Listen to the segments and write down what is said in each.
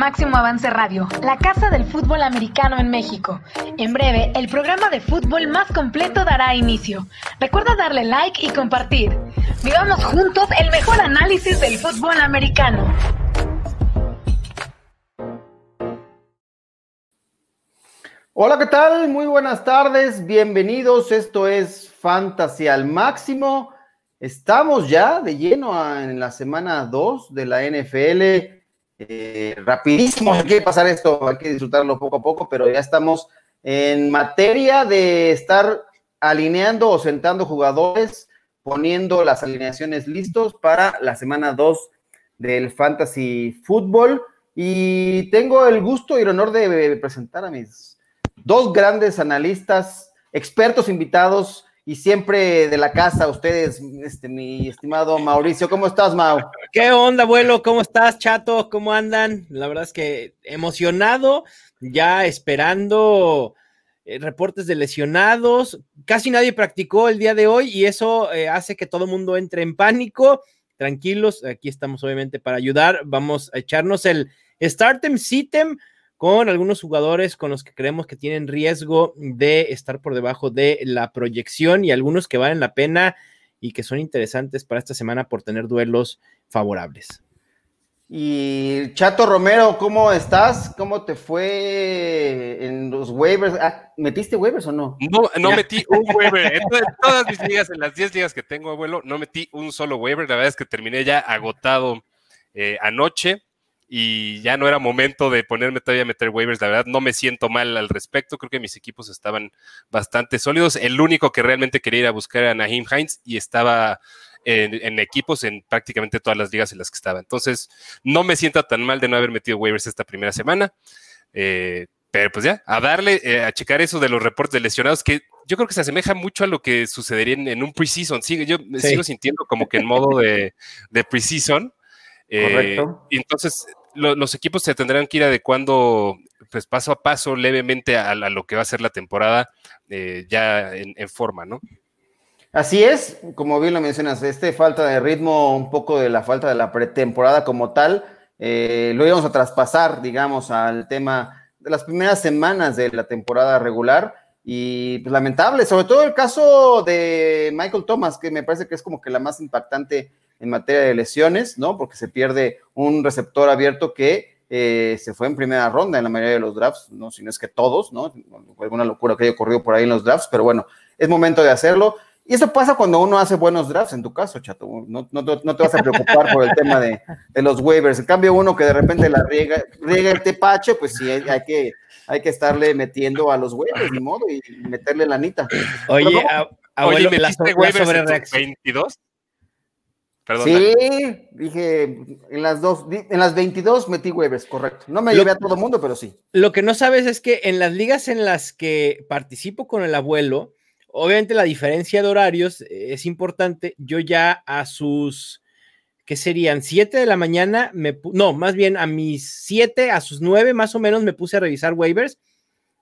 Máximo Avance Radio, la casa del fútbol americano en México. En breve, el programa de fútbol más completo dará inicio. Recuerda darle like y compartir. Vivamos juntos el mejor análisis del fútbol americano. Hola, ¿qué tal? Muy buenas tardes, bienvenidos. Esto es Fantasy al Máximo. Estamos ya de lleno en la semana 2 de la NFL eh, rapidísimo, hay que pasar esto, hay que disfrutarlo poco a poco, pero ya estamos en materia de estar alineando o sentando jugadores, poniendo las alineaciones listos para la semana 2 del Fantasy Football. Y tengo el gusto y el honor de presentar a mis dos grandes analistas, expertos invitados y siempre de la casa, ustedes, este, mi estimado Mauricio. ¿Cómo estás, Mau? ¿Qué onda, abuelo? ¿Cómo estás, chato? ¿Cómo andan? La verdad es que emocionado, ya esperando eh, reportes de lesionados. Casi nadie practicó el día de hoy y eso eh, hace que todo el mundo entre en pánico. Tranquilos, aquí estamos obviamente para ayudar. Vamos a echarnos el Startem Sitem con algunos jugadores con los que creemos que tienen riesgo de estar por debajo de la proyección y algunos que valen la pena y que son interesantes para esta semana por tener duelos favorables. Y Chato Romero, ¿cómo estás? ¿Cómo te fue en los waivers? Ah, ¿Metiste waivers o no? No, no metí un waiver. En todas mis ligas, en las 10 ligas que tengo, abuelo, no metí un solo waiver. La verdad es que terminé ya agotado eh, anoche y ya no era momento de ponerme todavía a meter waivers. La verdad, no me siento mal al respecto. Creo que mis equipos estaban bastante sólidos. El único que realmente quería ir a buscar era Naheem Hines y estaba en, equipos en prácticamente todas las ligas en las que estaba. Entonces, no me siento tan mal de no haber metido waivers esta primera semana. Eh, pero pues ya, a darle, eh, a checar eso de los reportes de lesionados, que yo creo que se asemeja mucho a lo que sucedería en, un preseason. Sí, yo me sigo sintiendo como que en modo de, de preseason. Eh, Correcto. Y entonces los equipos se tendrán que ir adecuando pues paso a paso, levemente a, lo que va a ser la temporada eh, ya en, forma, ¿no? Así es, como bien lo mencionas, este falta de ritmo, un poco de la falta de la pretemporada como tal, eh, lo íbamos a traspasar, digamos, al tema de las primeras semanas de la temporada regular y pues, lamentable, sobre todo el caso de Michael Thomas, que me parece que es como que la más impactante en materia de lesiones, ¿no? Porque se pierde un receptor abierto que eh, se fue en primera ronda en la mayoría de los drafts, ¿no? Si no es que todos, ¿no? Alguna locura que haya ocurrido por ahí en los drafts, pero bueno, es momento de hacerlo. Y eso pasa cuando uno hace buenos drafts, en tu caso, chato. No, te vas a preocupar por el tema de, los waivers. En cambio, uno que de repente la riega, riega el tepache, pues sí, hay, que, hay que estarle metiendo a los waivers, ni modo, y meterle la anita. Oye, abuelo, Oye, ¿me sobre 22? Sí, dije, en las dos, en las 22 metí waivers, correcto. No me llevé a todo el mundo, pero sí. Lo que no sabes es que en las ligas en las que participo con el abuelo, obviamente la diferencia de horarios es importante. Yo ya a sus, ¿qué serían? 7 de la mañana, me, no, más bien a mis 7, a sus 9 más o menos me puse a revisar waivers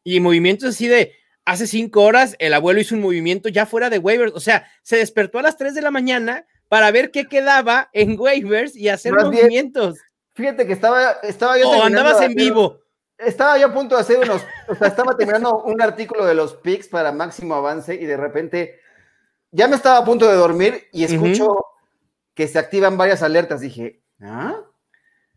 y movimientos así de, hace 5 horas el abuelo hizo un movimiento ya fuera de waivers, o sea, se despertó a las 3 de la mañana para ver qué quedaba en waivers y hacer movimientos. fíjate que estaba, estaba yo. O andabas en vivo. Estaba yo a punto de hacer unos, o sea, estaba terminando un artículo de los picks para máximo avance y de repente ya me estaba a punto de dormir y escucho que se activan varias alertas. Dije, ¿ah?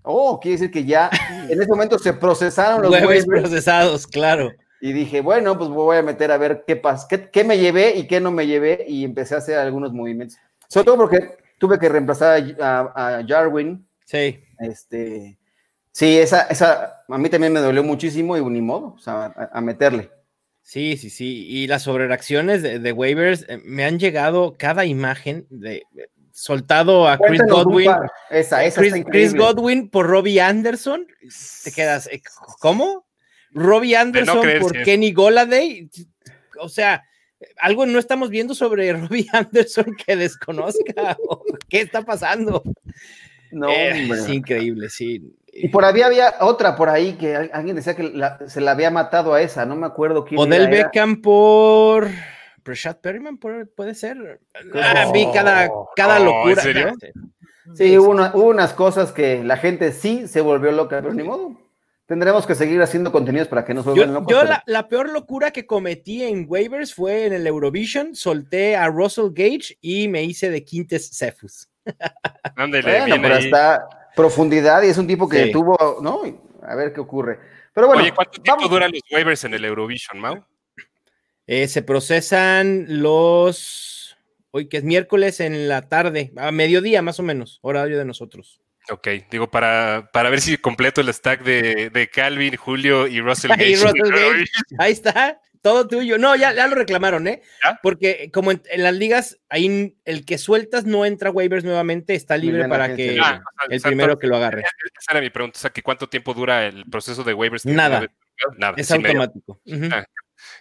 Oh, quiere decir que ya en ese momento se procesaron los waivers procesados, claro. Y dije, bueno, pues voy a meter a ver qué pasa, qué, qué me llevé y qué no me llevé y empecé a hacer algunos movimientos. Sobre todo porque tuve que reemplazar a, Jarwin. Sí. Este, sí, esa, esa, a mí también me dolió muchísimo y ni modo, o sea, a, meterle. Sí, sí, sí. Y las sobrereacciones de, waivers eh, me han llegado cada imagen de, soltado a Chris Godwin. Esa, esa Chris, Chris, Godwin por Robbie Anderson. Te quedas, eh, ¿cómo? Robbie Anderson por Kenny Goladay. O sea, algo no estamos viendo sobre Robbie Anderson que desconozca. ¿Qué está pasando? No, eh, es increíble, sí. Y por ahí había otra por ahí que alguien decía que se la había matado a esa, no me acuerdo quién. O del Beckham por Prashad Perryman, puede ser. Ah, vi cada, cada locura. Sí, hubo, unas cosas que la gente sí se volvió loca, pero ni modo. Tendremos que seguir haciendo contenidos para que no se vuelvan locos. Yo la, peor locura que cometí en waivers fue en el Eurovision, solté a Russell Gage y me hice de Quintes Cephus. Ándale, bueno, pero está profundidad y es un tipo que tuvo, ¿no? A ver qué ocurre. Pero bueno, Oye, ¿cuánto tiempo duran los waivers en el Eurovision, Mau? Eh, se procesan los, hoy que es miércoles en la tarde, a mediodía más o menos, horario de nosotros. Ok, digo, para, para ver si completo el stack de, Calvin, Julio y Russell Gage. Ahí está, todo tuyo. No, ya, ya lo reclamaron, ¿eh? Porque como en, las ligas, ahí el que sueltas no entra waivers nuevamente, está libre para que ah, el primero que lo agarre. Esa era mi pregunta, o sea, que ¿cuánto tiempo dura el proceso de waivers? Nada, Nada es automático. Ah,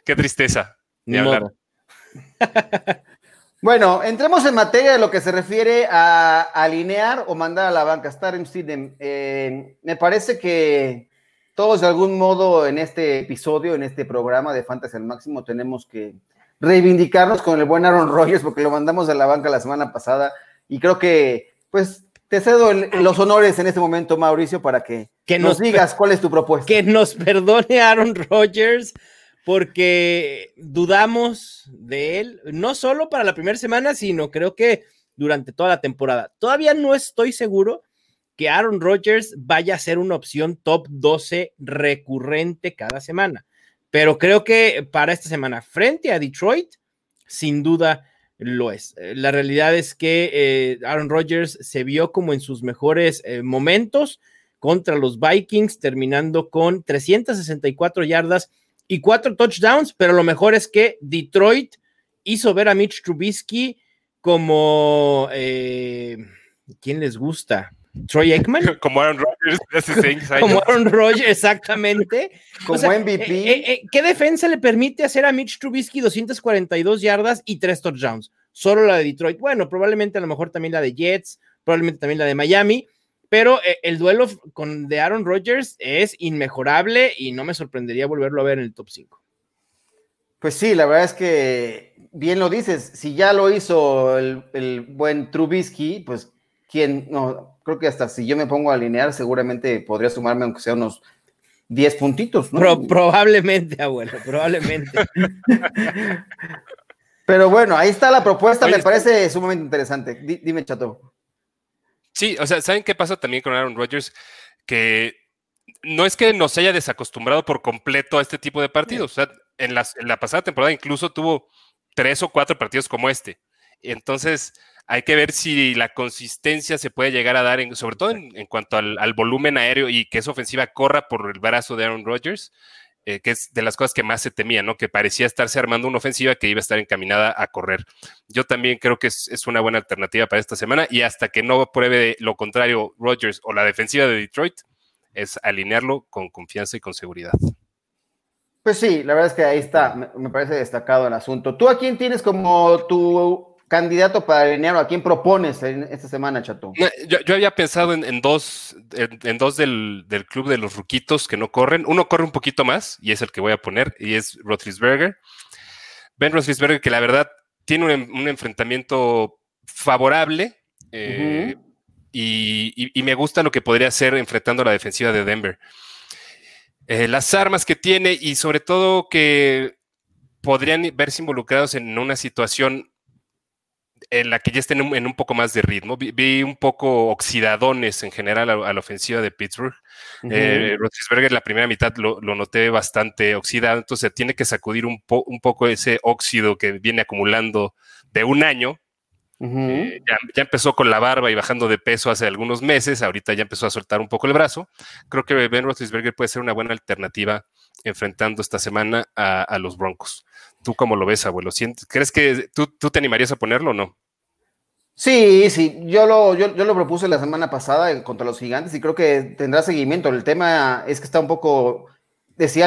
qué tristeza. Ni Bueno, entremos en materia de lo que se refiere a, alinear o mandar a la banca, estar en eh, me parece que todos de algún modo en este episodio, en este programa de Fantasy al Máximo, tenemos que reivindicarnos con el buen Aaron Rodgers porque lo mandamos a la banca la semana pasada y creo que, pues, te cedo los honores en este momento, Mauricio, para que, nos, digas cuál es tu propuesta. Que nos perdone Aaron Rodgers porque dudamos de él, no solo para la primera semana, sino creo que durante toda la temporada. Todavía no estoy seguro que Aaron Rodgers vaya a ser una opción top 12 recurrente cada semana, pero creo que para esta semana, frente a Detroit, sin duda lo es. La realidad es que eh, Aaron Rodgers se vio como en sus mejores eh, momentos contra los Vikings, terminando con 364 yardas y cuatro touchdowns, pero lo mejor es que Detroit hizo ver a Mitch Trubisky como, eh, ¿quién les gusta? Troy Aikman. Como Aaron Rodgers Como Aaron Rodgers, exactamente. Como MVP. Eh, eh, ¿Qué defensa le permite hacer a Mitch Trubisky 242 yardas y tres touchdowns? Solo la de Detroit. Bueno, probablemente a lo mejor también la de Jets, probablemente también la de Miami, pero eh, el duelo con de Aaron Rodgers es inmejorable y no me sorprendería volverlo a ver en el top 5. Pues sí, la verdad es que bien lo dices, si ya lo hizo el, buen Trubisky, pues quién, no, creo que hasta si yo me pongo a alinear, seguramente podría sumarme aunque sea unos 10 puntitos, ¿no? probablemente, abuelo, probablemente. Pero bueno, ahí está la propuesta, me parece sumamente interesante. dime, Chato. Sí, o sea, ¿saben qué pasa también con Aaron Rodgers? Que no es que nos haya desacostumbrado por completo a este tipo de partidos. O sea, en, la pasada temporada incluso tuvo tres o cuatro partidos como este. Entonces, hay que ver si la consistencia se puede llegar a dar, en, sobre todo en, cuanto al, al, volumen aéreo y que esa ofensiva corra por el brazo de Aaron Rodgers. Eh, que es de las cosas que más se temía, ¿no? Que parecía estarse armando una ofensiva que iba a estar encaminada a correr. Yo también creo que es, una buena alternativa para esta semana y hasta que no pruebe lo contrario Rodgers o la defensiva de Detroit, es alinearlo con confianza y con seguridad. Pues sí, la verdad es que ahí está, me parece destacado el asunto. ¿Tú a quién tienes como tu candidato para alinear o a quién propones en esta semana, Chato? Yo, había pensado en, dos, en, dos del, club de los ruquitos que no corren. Uno corre un poquito más y es el que voy a poner y es Roethlisberger. Ben Roethlisberger que la verdad tiene un, enfrentamiento favorable eh, y, me gusta lo que podría hacer enfrentando a la defensiva de Denver. Eh, las armas que tiene y sobre todo que podrían verse involucrados en una situación en la que ya estén en un, poco más de ritmo. Vi, un poco oxidadones en general a, la ofensiva de Pittsburgh. Uh la primera mitad lo, noté bastante oxidado, entonces tiene que sacudir un, poco ese óxido que viene acumulando de un año. Eh, ya, empezó con la barba y bajando de peso hace algunos meses, ahorita ya empezó a soltar un poco el brazo. Creo que Ben Roethlisberger puede ser una buena alternativa enfrentando esta semana a los Broncos. ¿Tú cómo lo ves, abuelo? ¿Crees que tú, te animarías a ponerlo o no? Sí, sí, yo lo, yo, lo propuse la semana pasada contra los gigantes y creo que tendrá seguimiento. El tema es que está un poco, decía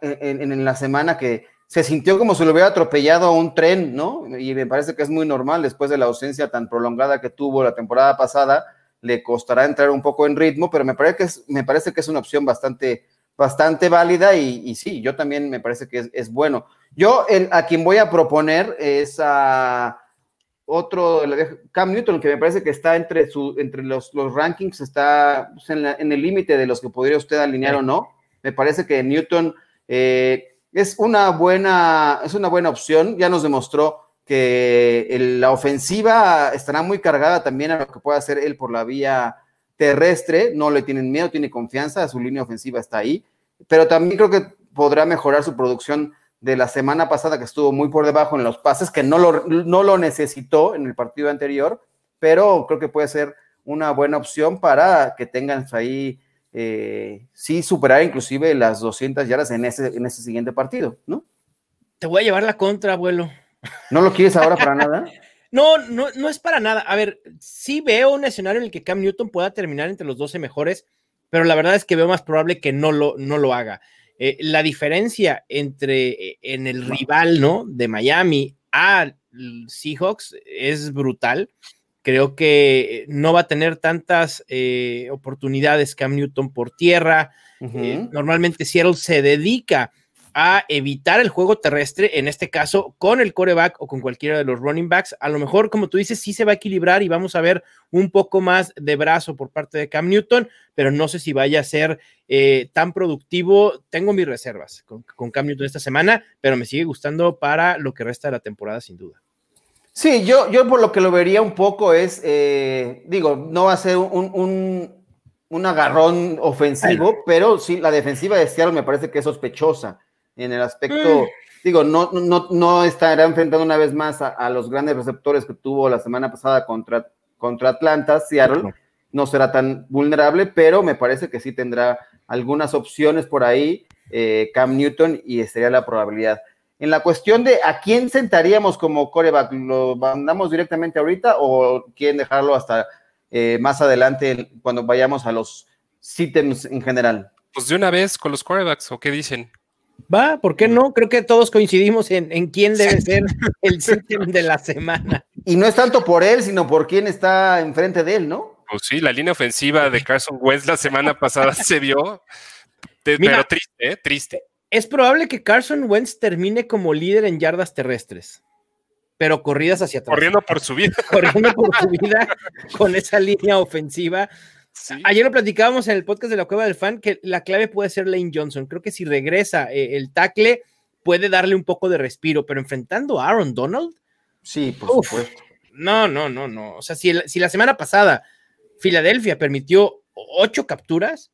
en, la semana que se sintió como si lo hubiera atropellado un tren, ¿no? Y me parece que es muy normal después de la ausencia tan prolongada que tuvo la temporada pasada, le costará entrar un poco en ritmo, pero me parece que es, me parece que es una opción bastante, bastante válida y, sí, yo también me parece que es bueno. Yo a quien voy a proponer es a otro, Cam Newton, que me parece que está entre, su, entre los, los rankings, está pues, en, el límite de los que podría usted alinear o no. me parece que Newton eh, es, una buena, es una buena opción. Ya nos demostró que la ofensiva estará muy cargada también a lo que pueda hacer él por la vía terrestre. No le tienen miedo, tiene confianza, su línea ofensiva está ahí. Pero también creo que podrá mejorar su producción de la semana pasada, que estuvo muy por debajo en los pases, que no lo, no lo necesitó en el partido anterior, pero creo que puede ser una buena opción para que tengan ahí, eh, sí, superar inclusive las 200 yardas en ese, en ese siguiente partido, ¿no? Te voy a llevar la contra, abuelo. ¿No lo quieres ahora para nada? No, no, no es para nada. A ver, sí veo un escenario en el que Cam Newton pueda terminar entre los 12 mejores, pero la verdad es que veo más probable que no lo, no lo haga. Eh, la diferencia entre eh, en el rival, ¿no? De Miami a Seahawks es brutal. Creo que no va a tener tantas eh, oportunidades Cam Newton por tierra. normalmente Seattle se dedica a evitar el juego terrestre, en este caso con el coreback o con cualquiera de los running backs. A lo mejor, como tú dices, sí se va a equilibrar y vamos a ver un poco más de brazo por parte de Cam Newton, pero no sé si vaya a ser eh, tan productivo. Tengo mis reservas con, Cam Newton esta semana, pero me sigue gustando para lo que resta de la temporada, sin duda. Sí, yo, yo por lo que lo vería un poco es, eh, digo, no va a ser un, un agarrón ofensivo, pero sí, la defensiva de Seattle me parece que es sospechosa en el aspecto, mm. digo, no, no, no estará enfrentando una vez más a, los grandes receptores que tuvo la semana pasada contra, contra Atlanta, Seattle. No será tan vulnerable, pero me parece que sí tendrá algunas opciones por ahí, eh, Cam Newton, y sería la probabilidad. En la cuestión de a quién sentaríamos como coreback, ¿lo mandamos directamente ahorita o quieren dejarlo hasta eh, más adelante cuando vayamos a los sistems en general? Pues de una vez con los corebacks, ¿o qué dicen? Va, ¿por qué no? Creo que todos coincidimos en, quién debe ser el sitio de la semana. Y no es tanto por él, sino por quién está enfrente de él, ¿no? Pues sí, la línea ofensiva de Carson Wentz la semana pasada se vio, pero triste, ¿eh? triste. Es probable que Carson Wentz termine como líder en yardas terrestres, pero corridas hacia atrás. Corriendo por su vida. Corriendo por su vida con esa línea ofensiva Ayer lo platicábamos en el podcast de la Cueva del Fan que la clave puede ser Lane Johnson. Creo que si regresa eh, el tackle puede darle un poco de respiro, pero enfrentando a Aaron Donald. Sí, por supuesto. No, no, no, no. O sea, si, si la semana pasada Filadelfia permitió ocho capturas,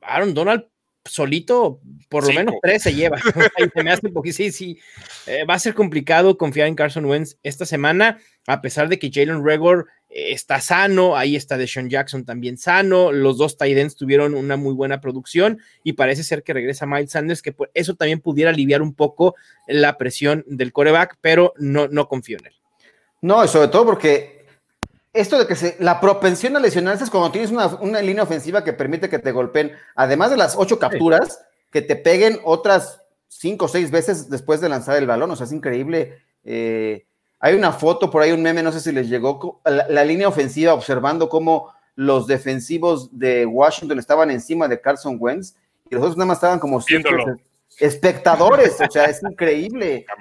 Aaron Donald solito por lo menos tres se lleva. me hace porque sí, sí. Eh, va a ser complicado confiar en Carson Wentz esta semana, a pesar de que Jalen Regor está sano, ahí está Deshaun Jackson también sano, los dos tight tuvieron una muy buena producción y parece ser que regresa Miles Sanders, que eso también pudiera aliviar un poco la presión del coreback, pero no, no confío en él. No, sobre todo porque esto de que se, la propensión a lesionarse es cuando tienes una, línea ofensiva que permite que te golpeen, además de las ocho capturas, que te peguen otras cinco o seis veces después de lanzar el balón. O sea, es increíble. Eh, hay una foto por ahí, un meme, no sé si les llegó, la, línea ofensiva observando cómo los defensivos de Washington estaban encima de Carson Wentz y los otros nada más estaban como espectadores. o sea, es increíble.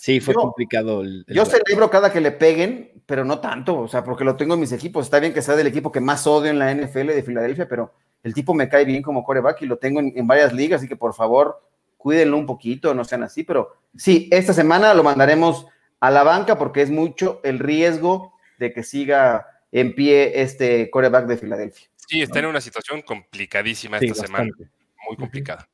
Sí, fue complicado. yo celebro cada que le peguen, pero no tanto, o sea, porque lo tengo en mis equipos. Está bien que sea del equipo que más odio en la NFL de Filadelfia, pero el tipo me cae bien como coreback y lo tengo en, varias ligas, así que por favor, cuídenlo un poquito, no sean así, pero sí, esta semana lo mandaremos a la banca porque es mucho el riesgo de que siga en pie este coreback de Filadelfia. Sí, está en una situación complicadísima esta semana, muy complicada.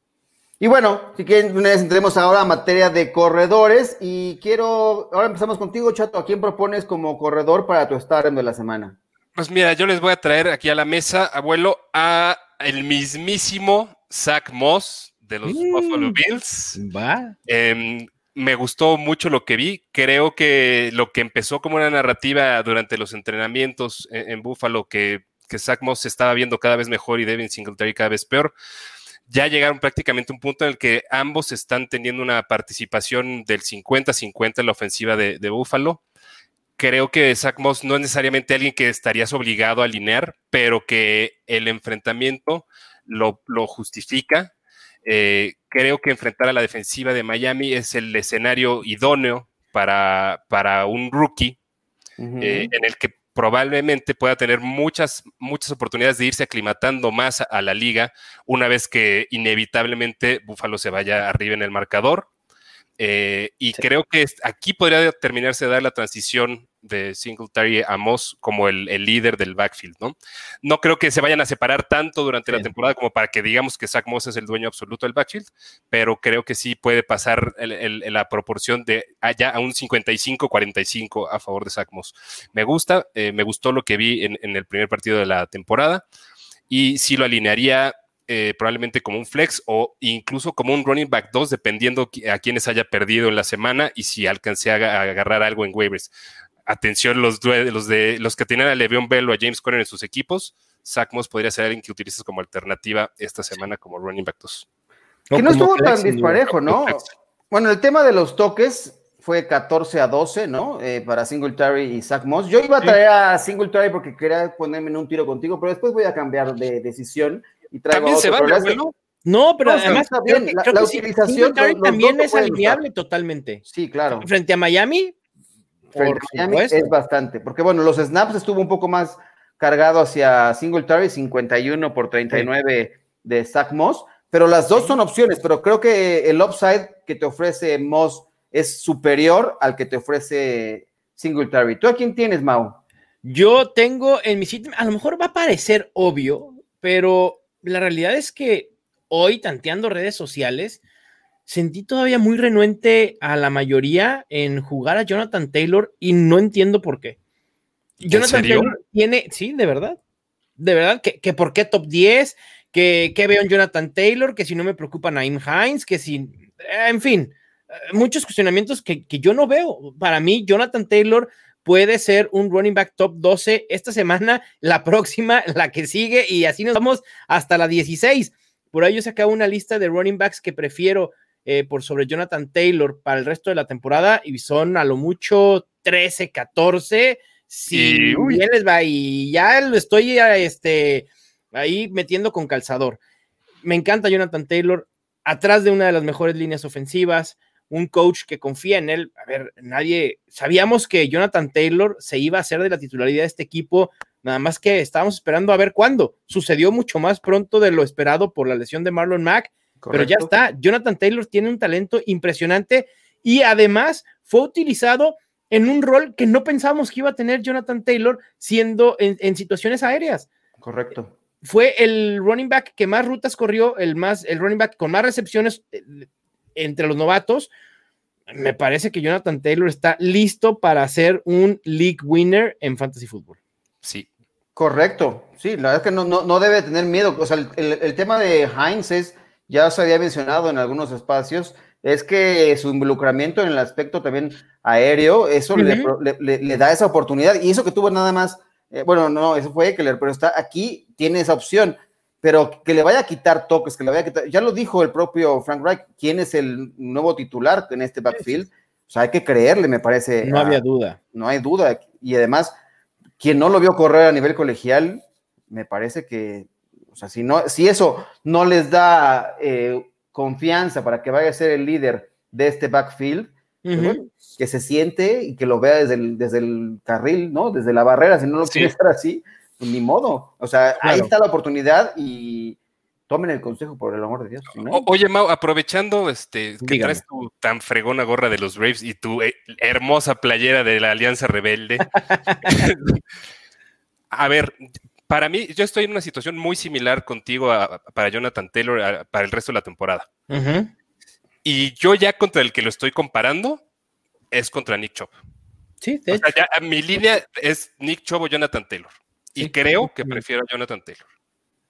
Y bueno, si quieren, una vez entremos ahora a materia de corredores y quiero, ahora empezamos contigo, Chato, ¿a quién propones como corredor para tu Stardom de la semana? Pues mira, yo les voy a traer aquí a la mesa, abuelo, a el mismísimo Zach Moss de los mm. Buffalo Bills. Va. Em, me gustó mucho lo que vi. Creo que lo que empezó como una narrativa durante los entrenamientos en, Buffalo, que, que Zach Moss se estaba viendo cada vez mejor y Devin Singletary cada vez peor, ya llegaron prácticamente a un punto en el que ambos están teniendo una participación del 50-50 en la ofensiva de, de Buffalo. Creo que Zach Moss no es necesariamente alguien que estarías obligado a alinear, pero que el enfrentamiento lo, justifica. Eh, creo que enfrentar a la defensiva de Miami es el escenario idóneo para, para un rookie, eh, en el que probablemente pueda tener muchas, muchas oportunidades de irse aclimatando más a, la liga una vez que inevitablemente Buffalo se vaya arriba en el marcador. Eh, y creo que aquí podría terminarse de dar la transición de Singletary a Moss como el, líder del backfield, ¿no? No creo que se vayan a separar tanto durante la temporada como para que digamos que Zach Moss es el dueño absoluto del backfield, pero creo que sí puede pasar la proporción de allá a un 55-45 a favor de Zach Moss. Me gusta, eh, me gustó lo que vi en, el primer partido de la temporada y sí lo alinearía eh, probablemente como un flex o incluso como un running back 2, dependiendo a quienes haya perdido en la semana y si alcance a, agarrar algo en waivers atención los, los, de, los que tienen a Le'Veon Bell o a James Conner en sus equipos, Zach Moss podría ser alguien que utilices como alternativa esta semana como running back 2. Que no, estuvo tan disparejo, ¿no? Bueno, el tema de los toques fue 14 a 12, ¿no? Eh, para Singletary y Zach Moss. Yo iba a traer a Singletary porque quería ponerme en un tiro contigo, pero después voy a cambiar de decisión y traigo También se va, No, pero además la, utilización también es alineable totalmente. Sí, claro. Frente a Miami, es bastante, porque bueno, los snaps estuvo un poco más cargado hacia Singletary, 51 por 39 de Zach Moss, pero las dos son opciones, pero creo que el upside que te ofrece Moss es superior al que te ofrece Singletary. ¿Tú a quién tienes, Mau? Yo tengo en mi sitio, a lo mejor va a parecer obvio, pero la realidad es que hoy, tanteando redes sociales, sentí todavía muy renuente a la mayoría en jugar a Jonathan Taylor y no entiendo por qué. Jonathan Taylor tiene, sí, de verdad, de verdad, que, que por qué top 10, que, que, veo en Jonathan Taylor, que si no me preocupa Naim Hines, que si, en fin, muchos cuestionamientos que, que yo no veo. Para mí, Jonathan Taylor puede ser un running back top 12 esta semana, la próxima, la que sigue, y así nos vamos hasta la 16. Por ahí yo sacaba una lista de running backs que prefiero eh, por sobre Jonathan Taylor para el resto de la temporada y son a lo mucho 13, 14. Si bien les va y ya lo estoy este, ahí metiendo con calzador. Me encanta Jonathan Taylor, atrás de una de las mejores líneas ofensivas, un coach que confía en él. A ver, nadie, sabíamos que Jonathan Taylor se iba a hacer de la titularidad de este equipo, nada más que estábamos esperando a ver cuándo. Sucedió mucho más pronto de lo esperado por la lesión de Marlon Mack pero ya está, Jonathan Taylor tiene un talento impresionante y además fue utilizado en un rol que no pensábamos que iba a tener Jonathan Taylor siendo en, situaciones aéreas. Correcto. Fue el running back que más rutas corrió, el, más, el running back con más recepciones eh, entre los novatos. Me parece que Jonathan Taylor está listo para ser un league winner en fantasy football. Sí. Correcto. Sí, la verdad es que no, no, debe tener miedo. O sea, el, el tema de Heinz es ya se había mencionado en algunos espacios, es que su involucramiento en el aspecto también aéreo, eso le, da esa oportunidad. Y eso que tuvo nada más, eh, bueno, no, eso fue Eckler, pero está aquí, tiene esa opción. Pero que le vaya a quitar toques, que le vaya a quitar, ya lo dijo el propio Frank Reich, quién es el nuevo titular en este backfield. O sea, hay que creerle, me parece. No había duda. No hay duda. Y además, quien no lo vio correr a nivel colegial, me parece que o sea, si, no, si eso no les da eh, confianza para que vaya a ser el líder de este backfield, pues que se siente y que lo vea desde el, desde el carril, ¿no? Desde la barrera, si no lo quiere estar así, ni modo. O sea, ahí está la oportunidad y tomen el consejo por el amor de Dios. oye, Mau, aprovechando este, que traes tu tan fregona gorra de los Braves y tu eh, hermosa playera de la Alianza Rebelde. a ver, para mí, yo estoy en una situación muy similar contigo para Jonathan Taylor para el resto de la temporada. Y yo ya contra el que lo estoy comparando es contra Nick Chubb. Sí, de mi línea es Nick Chubb o Jonathan Taylor. Y creo que prefiero a Jonathan Taylor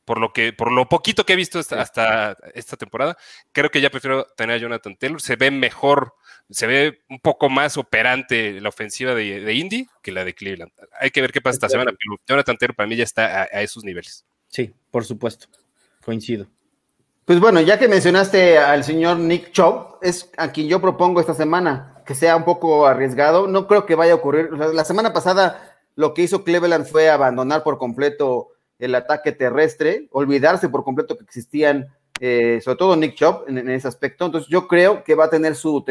por lo que, por lo poquito que he visto hasta, esta temporada, creo que ya prefiero tener a Jonathan Taylor. Se ve mejor, se ve un poco más operante la ofensiva de, Indy que la de Cleveland. Hay que ver qué pasa esta semana, pero Jonathan Taylor para mí ya está a, esos niveles. Sí, por supuesto. Coincido. Pues bueno, ya que mencionaste al señor Nick Chubb, es a quien yo propongo esta semana que sea un poco arriesgado. No creo que vaya a ocurrir. La semana pasada lo que hizo Cleveland fue abandonar por completo el ataque terrestre, olvidarse por completo que existían, eh, sobre todo Nick Chubb en, ese aspecto. Entonces yo creo que va a tener su,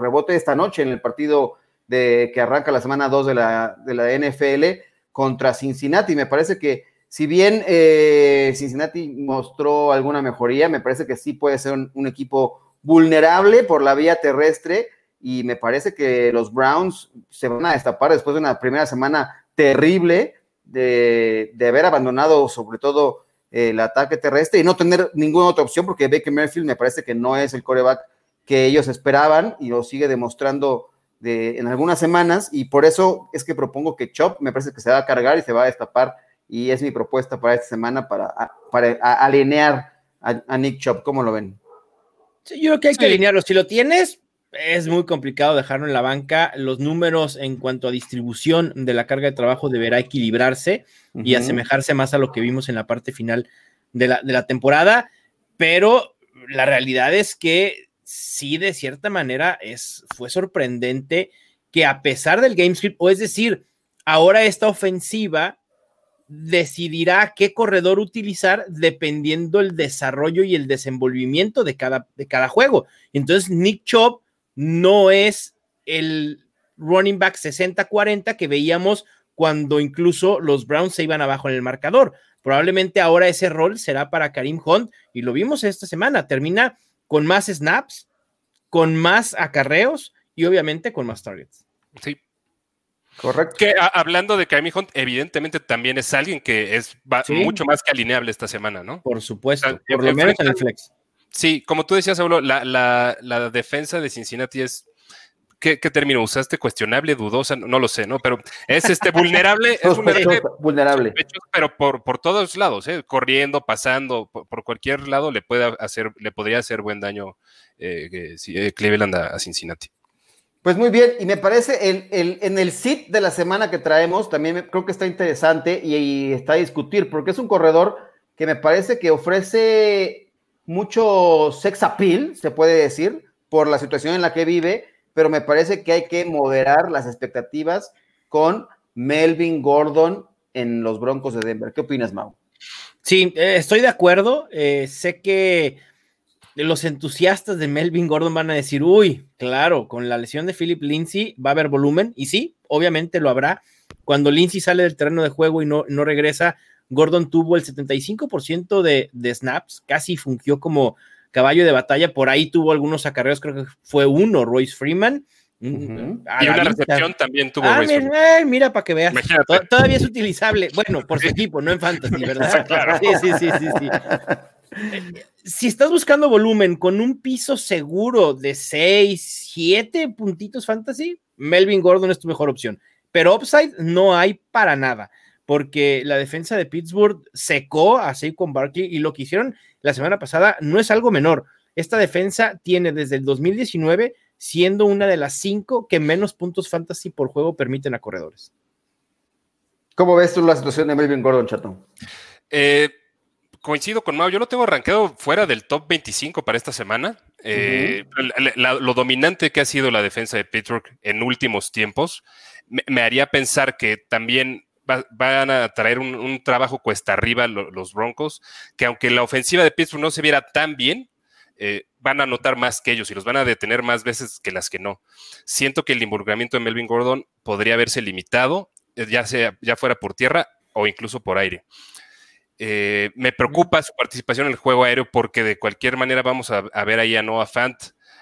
rebote esta noche en el partido de, que arranca la semana 2 de la, de la NFL contra Cincinnati. Me parece que si bien eh, Cincinnati mostró alguna mejoría, me parece que sí puede ser un, equipo vulnerable por la vía terrestre y me parece que los Browns se van a destapar después de una primera semana terrible de, haber abandonado sobre todo el ataque terrestre y no tener ninguna otra opción porque Baker Merfield me parece que no es el coreback que ellos esperaban y lo sigue demostrando en algunas semanas y por eso es que propongo que Chop me parece que se va a cargar y se va a destapar y es mi propuesta para esta semana para, para alinear a, Nick Chop. ¿Cómo lo ven? Sí, yo creo que hay que alinearlo. Si lo tienes, es muy complicado dejarlo en la banca. Los números en cuanto a distribución de la carga de trabajo deberá equilibrarse y asemejarse más a lo que vimos en la parte final de la, de la temporada, pero la realidad es que sí, de cierta manera, es, fue sorprendente que a pesar del game script, o es decir, ahora esta ofensiva decidirá qué corredor utilizar dependiendo el desarrollo y el desenvolvimiento de cada, de cada juego. Entonces, Nick Chubb no es el running back 60-40 que veíamos cuando incluso los Browns se iban abajo en el marcador. Probablemente ahora ese rol será para Karim Hunt y lo vimos esta semana. Termina con más snaps, con más acarreos y obviamente con más targets. Sí, Correcto. Que hablando de Kaimi Hunt, evidentemente también es alguien que es mucho más que alineable esta semana, ¿no? Por supuesto, por lo menos en el flex. Sí, como tú decías, Saulo, la, defensa de Cincinnati es. ¿qué, término usaste? ¿Cuestionable, dudosa? No, lo sé, ¿no? Pero es este vulnerable. es vulnerable. Pero por, por todos lados, ¿eh? corriendo, pasando, por, cualquier lado le, puede hacer, le podría hacer buen daño eh, eh, Cleveland a Cincinnati. Pues muy bien, y me parece el, el, en el sit de la semana que traemos también creo que está interesante y, está a discutir, porque es un corredor que me parece que ofrece mucho sex appeal, se puede decir, por la situación en la que vive, pero me parece que hay que moderar las expectativas con Melvin Gordon en los Broncos de Denver. ¿Qué opinas, Mau? Sí, eh, estoy de acuerdo. Eh, sé que los entusiastas de Melvin Gordon van a decir, uy, claro, con la lesión de Philip Lindsay va a haber volumen, y sí, obviamente lo habrá. Cuando Lindsay sale del terreno de juego y no, no regresa, Gordon tuvo el 75% de, de snaps, casi fungió como caballo de batalla, por ahí tuvo algunos acarreos, creo que fue uno, Royce Freeman. Y una recepción también tuvo ah, mira, mira, para que veas. Todavía es utilizable. Bueno, por su equipo, no en fantasy, ¿verdad? Sí, sí, sí, sí, sí. si estás buscando volumen con un piso seguro de 6, 7 puntitos fantasy, Melvin Gordon es tu mejor opción. Pero upside no hay para nada, porque la defensa de Pittsburgh secó a Saquon Barkley y lo que hicieron la semana pasada no es algo menor. Esta defensa tiene desde el 2019 siendo una de las cinco que menos puntos fantasy por juego permiten a corredores. ¿Cómo ves tú la situación de Melvin Gordon, Chato? Eh, coincido con Mau, yo lo tengo arranqueado fuera del top 25 para esta semana. Eh, lo dominante que ha sido la defensa de Pittsburgh en últimos tiempos me, haría pensar que también van a traer un, trabajo cuesta arriba los Broncos, que aunque la ofensiva de Pittsburgh no se viera tan bien, eh, van a notar más que ellos y los van a detener más veces que las que no. Siento que el involucramiento de Melvin Gordon podría haberse limitado, eh, ya sea ya fuera por tierra o incluso por aire. Eh, me preocupa su participación en el juego aéreo porque de cualquier manera vamos a, ver ahí a Noah Fant,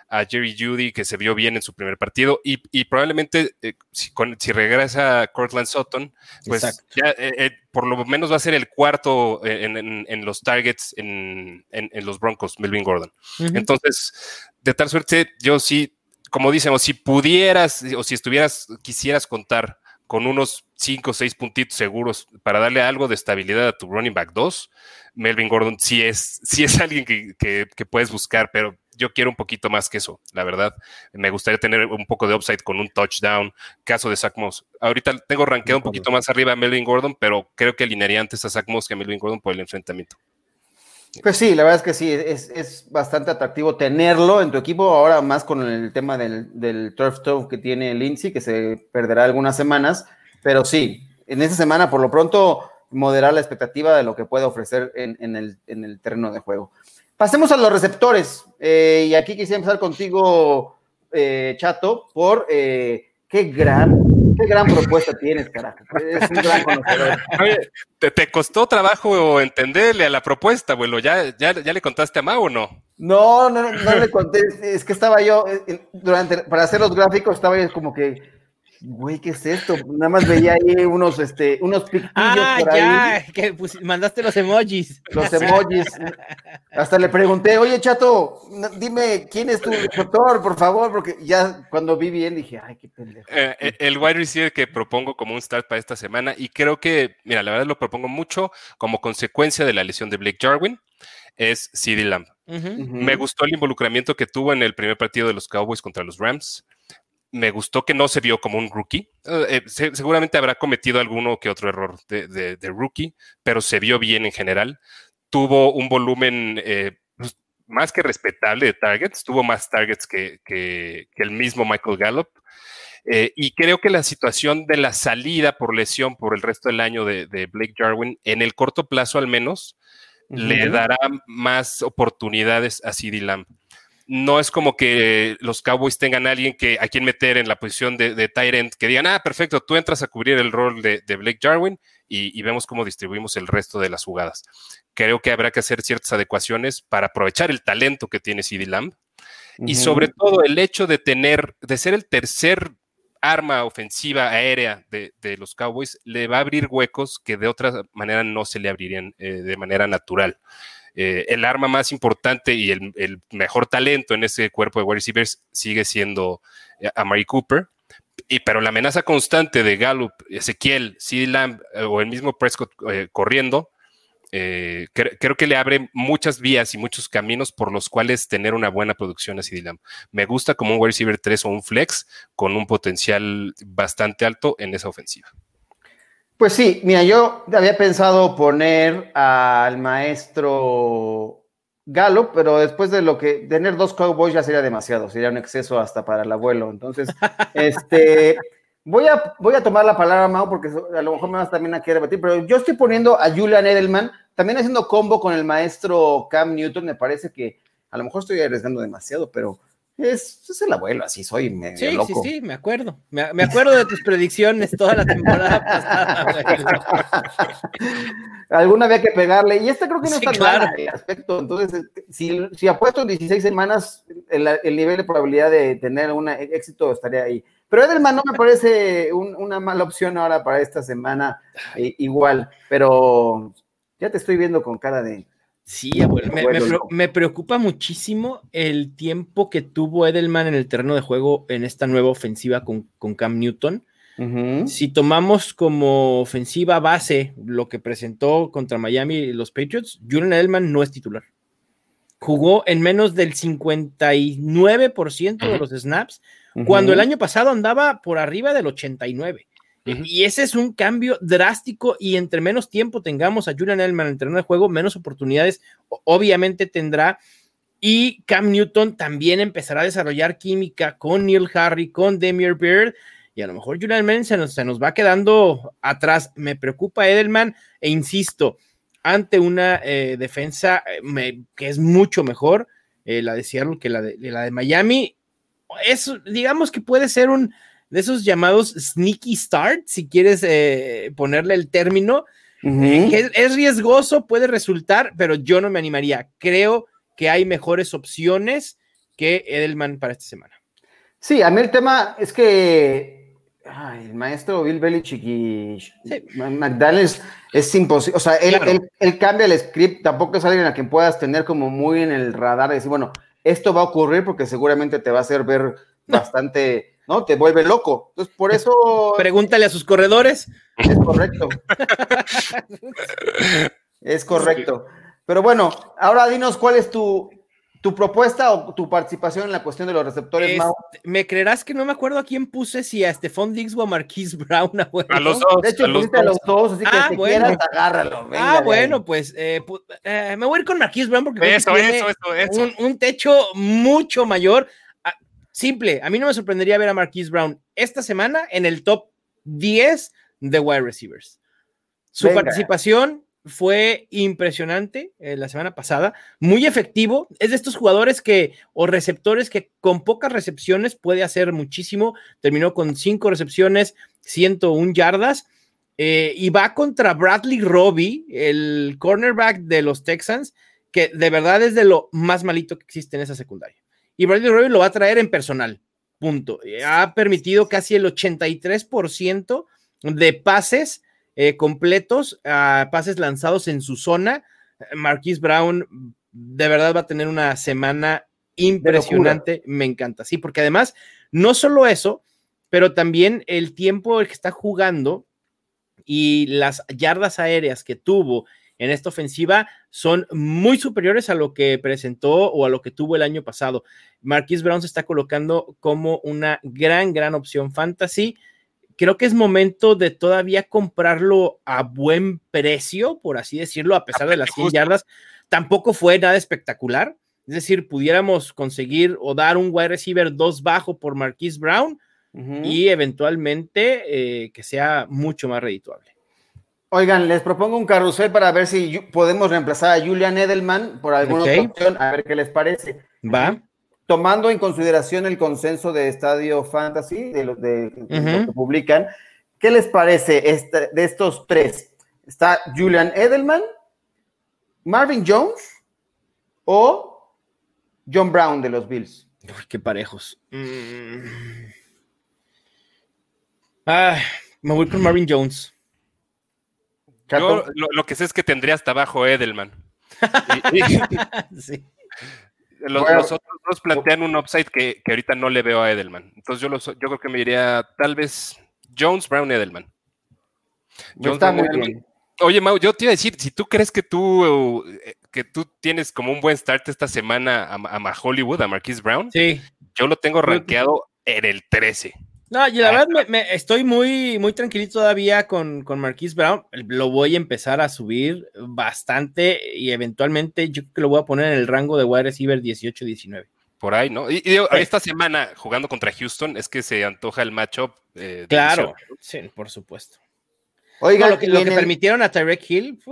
a Jerry Judy, que se vio bien en su primer partido, y, probablemente eh, si, regresa Cortland Sutton, pues ya eh, por lo menos va a ser el cuarto en, los targets en, los Broncos, Melvin Gordon. Entonces, de tal suerte, yo sí, como dicen, si pudieras o si estuvieras, quisieras contar con unos 5 o 6 puntitos seguros para darle algo de estabilidad a tu running back 2, Melvin Gordon sí es, sí es alguien que, puedes buscar, pero yo quiero un poquito más que eso, la verdad. Me gustaría tener un poco de upside con un touchdown. Caso de Zach Moss. Ahorita tengo rankeado un poquito más arriba a Melvin Gordon, pero creo que alinearía antes a Zach Moss que a Melvin Gordon por el enfrentamiento. Pues sí, la verdad es que sí, es, bastante atractivo tenerlo en tu equipo, ahora más con el tema del, del turf toe que tiene Lindsay, que se perderá algunas semanas, pero sí, en esa semana por lo pronto moderar la expectativa de lo que puede ofrecer en, el, terreno de juego. Pasemos a los receptores, eh, y aquí quisiera empezar contigo, eh, Chato, por eh, qué gran qué gran propuesta tienes, carajo. Es un gran conocedor. ¿te, ¿te, costó trabajo entenderle a la propuesta, abuelo? ¿Ya, ya, ya le contaste a Mau o no? No, no, no le conté. Es que estaba yo, durante, para hacer los gráficos, estaba yo como que güey, ¿qué es esto? Nada más veía ahí unos, este, unos pictillos ah, por ya, que mandaste los emojis. Los emojis. Hasta le pregunté, oye, chato, dime quién es tu doctor, por favor, porque ya cuando vi bien dije, ay, qué pendejo. Eh, eh, el wide receiver que propongo como un start para esta semana, y creo que, mira, la verdad lo propongo mucho como consecuencia de la lesión de Blake Jarwin, es CD Lamb. Me gustó el involucramiento que tuvo en el primer partido de los Cowboys contra los Rams me gustó que no se vio como un rookie. Eh, eh, seguramente habrá cometido alguno que otro error de, rookie, pero se vio bien en general. Tuvo un volumen eh, pues, más que respetable de targets, tuvo más targets que, el mismo Michael Gallup. y creo que la situación de la salida por lesión por el resto del año de, Blake Jarwin, en el corto plazo al menos, le dará más oportunidades a CD Lamb no es como que los Cowboys tengan a alguien que, a quien meter en la posición de, de tight que digan, ah, perfecto, tú entras a cubrir el rol de, Blake Jarwin y, vemos cómo distribuimos el resto de las jugadas. Creo que habrá que hacer ciertas adecuaciones para aprovechar el talento que tiene CD Lamb y sobre todo el hecho de tener, de ser el tercer arma ofensiva aérea de, los Cowboys, le va a abrir huecos que de otra manera no se le abrirían eh, de manera natural. Eh, el arma más importante y el, mejor talento en ese cuerpo de wide sigue siendo eh, a Mary Cooper. Y, pero la amenaza constante de Gallup, Ezequiel, CD Lamb eh, o el mismo Prescott corriendo, creo que le abre muchas vías y muchos caminos por los cuales tener una buena producción a CD Lamb. Me gusta como un wide receiver 3 o un flex con un potencial bastante alto en esa ofensiva. Pues sí, mira, yo había pensado poner al maestro Galo, pero después de lo que tener dos Cowboys ya sería demasiado, sería un exceso hasta para el abuelo. Entonces, este, voy a, voy a tomar la palabra, Mau, porque a lo mejor me vas también a querer debatir, pero yo estoy poniendo a Julian Edelman, también haciendo combo con el maestro Cam Newton, me parece que a lo mejor estoy arriesgando demasiado, pero es, es, el abuelo, así soy medio sí, loco. Sí, sí, me acuerdo. Me, me, acuerdo de tus predicciones toda la temporada pasada. Alguna había que pegarle. Y esta creo que no está claro. el aspecto. Entonces, si, si apuesto en 16 semanas, el, el, nivel de probabilidad de tener un éxito estaría ahí. Pero Edelman no me parece un, una mala opción ahora para esta semana, eh, igual. Pero ya te estoy viendo con cara de Sí, me, preocupa muchísimo el tiempo que tuvo Edelman en el terreno de juego en esta nueva ofensiva con, Cam Newton. Si tomamos como ofensiva base lo que presentó contra Miami y los Patriots, Julian Edelman no es titular. Jugó en menos del 59% de los snaps, cuando el año pasado andaba por arriba del 89%. Y ese es un cambio drástico y entre menos tiempo tengamos a Julian Elman en el terreno de juego, menos oportunidades obviamente tendrá. Y Cam Newton también empezará a desarrollar química con Neil Harry, con Demir Beard. Y a lo mejor Julian Edelman se nos, va quedando atrás. Me preocupa Edelman e insisto, ante una eh, defensa eh, que es mucho mejor, eh, la de Seattle que la de, la de Miami, es, digamos que puede ser un, de esos llamados sneaky start, si quieres eh, ponerle el término, que es, riesgoso, puede resultar, pero yo no me animaría. Creo que hay mejores opciones que Edelman para esta semana. Sí, a mí el tema es que el maestro Bill Belichick y McDaniels es imposible, o sea, él, cambia el script, tampoco es alguien a quien puedas tener como muy en el radar y decir, bueno, esto va a ocurrir porque seguramente te va a hacer ver bastante ¿no? Te vuelve loco. Entonces, por eso. Pregúntale a sus corredores. Es correcto. es correcto. Pero bueno, ahora dinos cuál es tu, tu propuesta o tu participación en la cuestión de los receptores, Me creerás que no me acuerdo a quién puse, si a Stephon Diggs o a Marquise Brown. A, los dos. De hecho, pusiste a los dos, así que ah, si quieras, agárralo. ah, bueno, pues eh, eh, me voy a ir con Marquise Brown porque eso, eso, eso, Un, un, techo mucho mayor. Simple, a mí no me sorprendería ver a Marquise Brown esta semana en el top 10 de wide receivers. Su participación fue impresionante eh, la semana pasada, muy efectivo. Es de estos jugadores que o receptores que con pocas recepciones puede hacer muchísimo. Terminó con cinco recepciones, 101 yardas. Eh, y va contra Bradley Robbie, el cornerback de los Texans, que de verdad es de lo más malito que existe en esa secundaria. Y Bradley Robbie lo va a traer en personal. Punto. Ha permitido casi el 83% de pases eh, completos, pases lanzados en su zona. Marquise Brown de verdad va a tener una semana impresionante. Me encanta. Sí, porque además, no solo eso, pero también el tiempo que está jugando y las yardas aéreas que tuvo en esta ofensiva son muy superiores a lo que presentó o a lo que tuvo el año pasado. Marquis Brown se está colocando como una gran, gran opción fantasy. Creo que es momento de todavía comprarlo a buen precio, por así decirlo, a pesar de las 100 yardas. Tampoco fue nada espectacular. Es decir, pudiéramos conseguir o dar un wide receiver dos bajo por Marquis Brown y eventualmente eh, que sea mucho más redituable. Oigan, les propongo un carrusel para ver si podemos reemplazar a Julian Edelman por alguna otra opción, a ver qué les parece. Va. Tomando en consideración el consenso de Estadio Fantasy, de los de, que publican, ¿qué les parece este, de estos tres? Está Julian Edelman, Marvin Jones o John Brown de los Bills. Uy, qué parejos. Mm. Ah, me voy con Marvin Jones. Yo lo, que sé es que tendría hasta abajo Edelman. los, otros dos plantean un upside que, ahorita no le veo a Edelman. Entonces yo, yo creo que me diría tal vez Jones, Brown, Edelman. está muy bien. Oye, Mau, yo te iba a decir, si tú crees que tú, eh, que tú tienes como un buen start esta semana a, a Hollywood, a Marquise Brown, sí. yo lo tengo rankeado en el 13. No, y la verdad me, estoy muy, muy tranquilito todavía con, con Marquise Brown. Lo voy a empezar a subir bastante y eventualmente yo creo que lo voy a poner en el rango de wide receiver 18-19. Por ahí, ¿no? Y, esta semana jugando contra Houston es que se antoja el matchup. Eh, claro, sí, por supuesto. Oiga, lo que, permitieron a Tyrek Hill.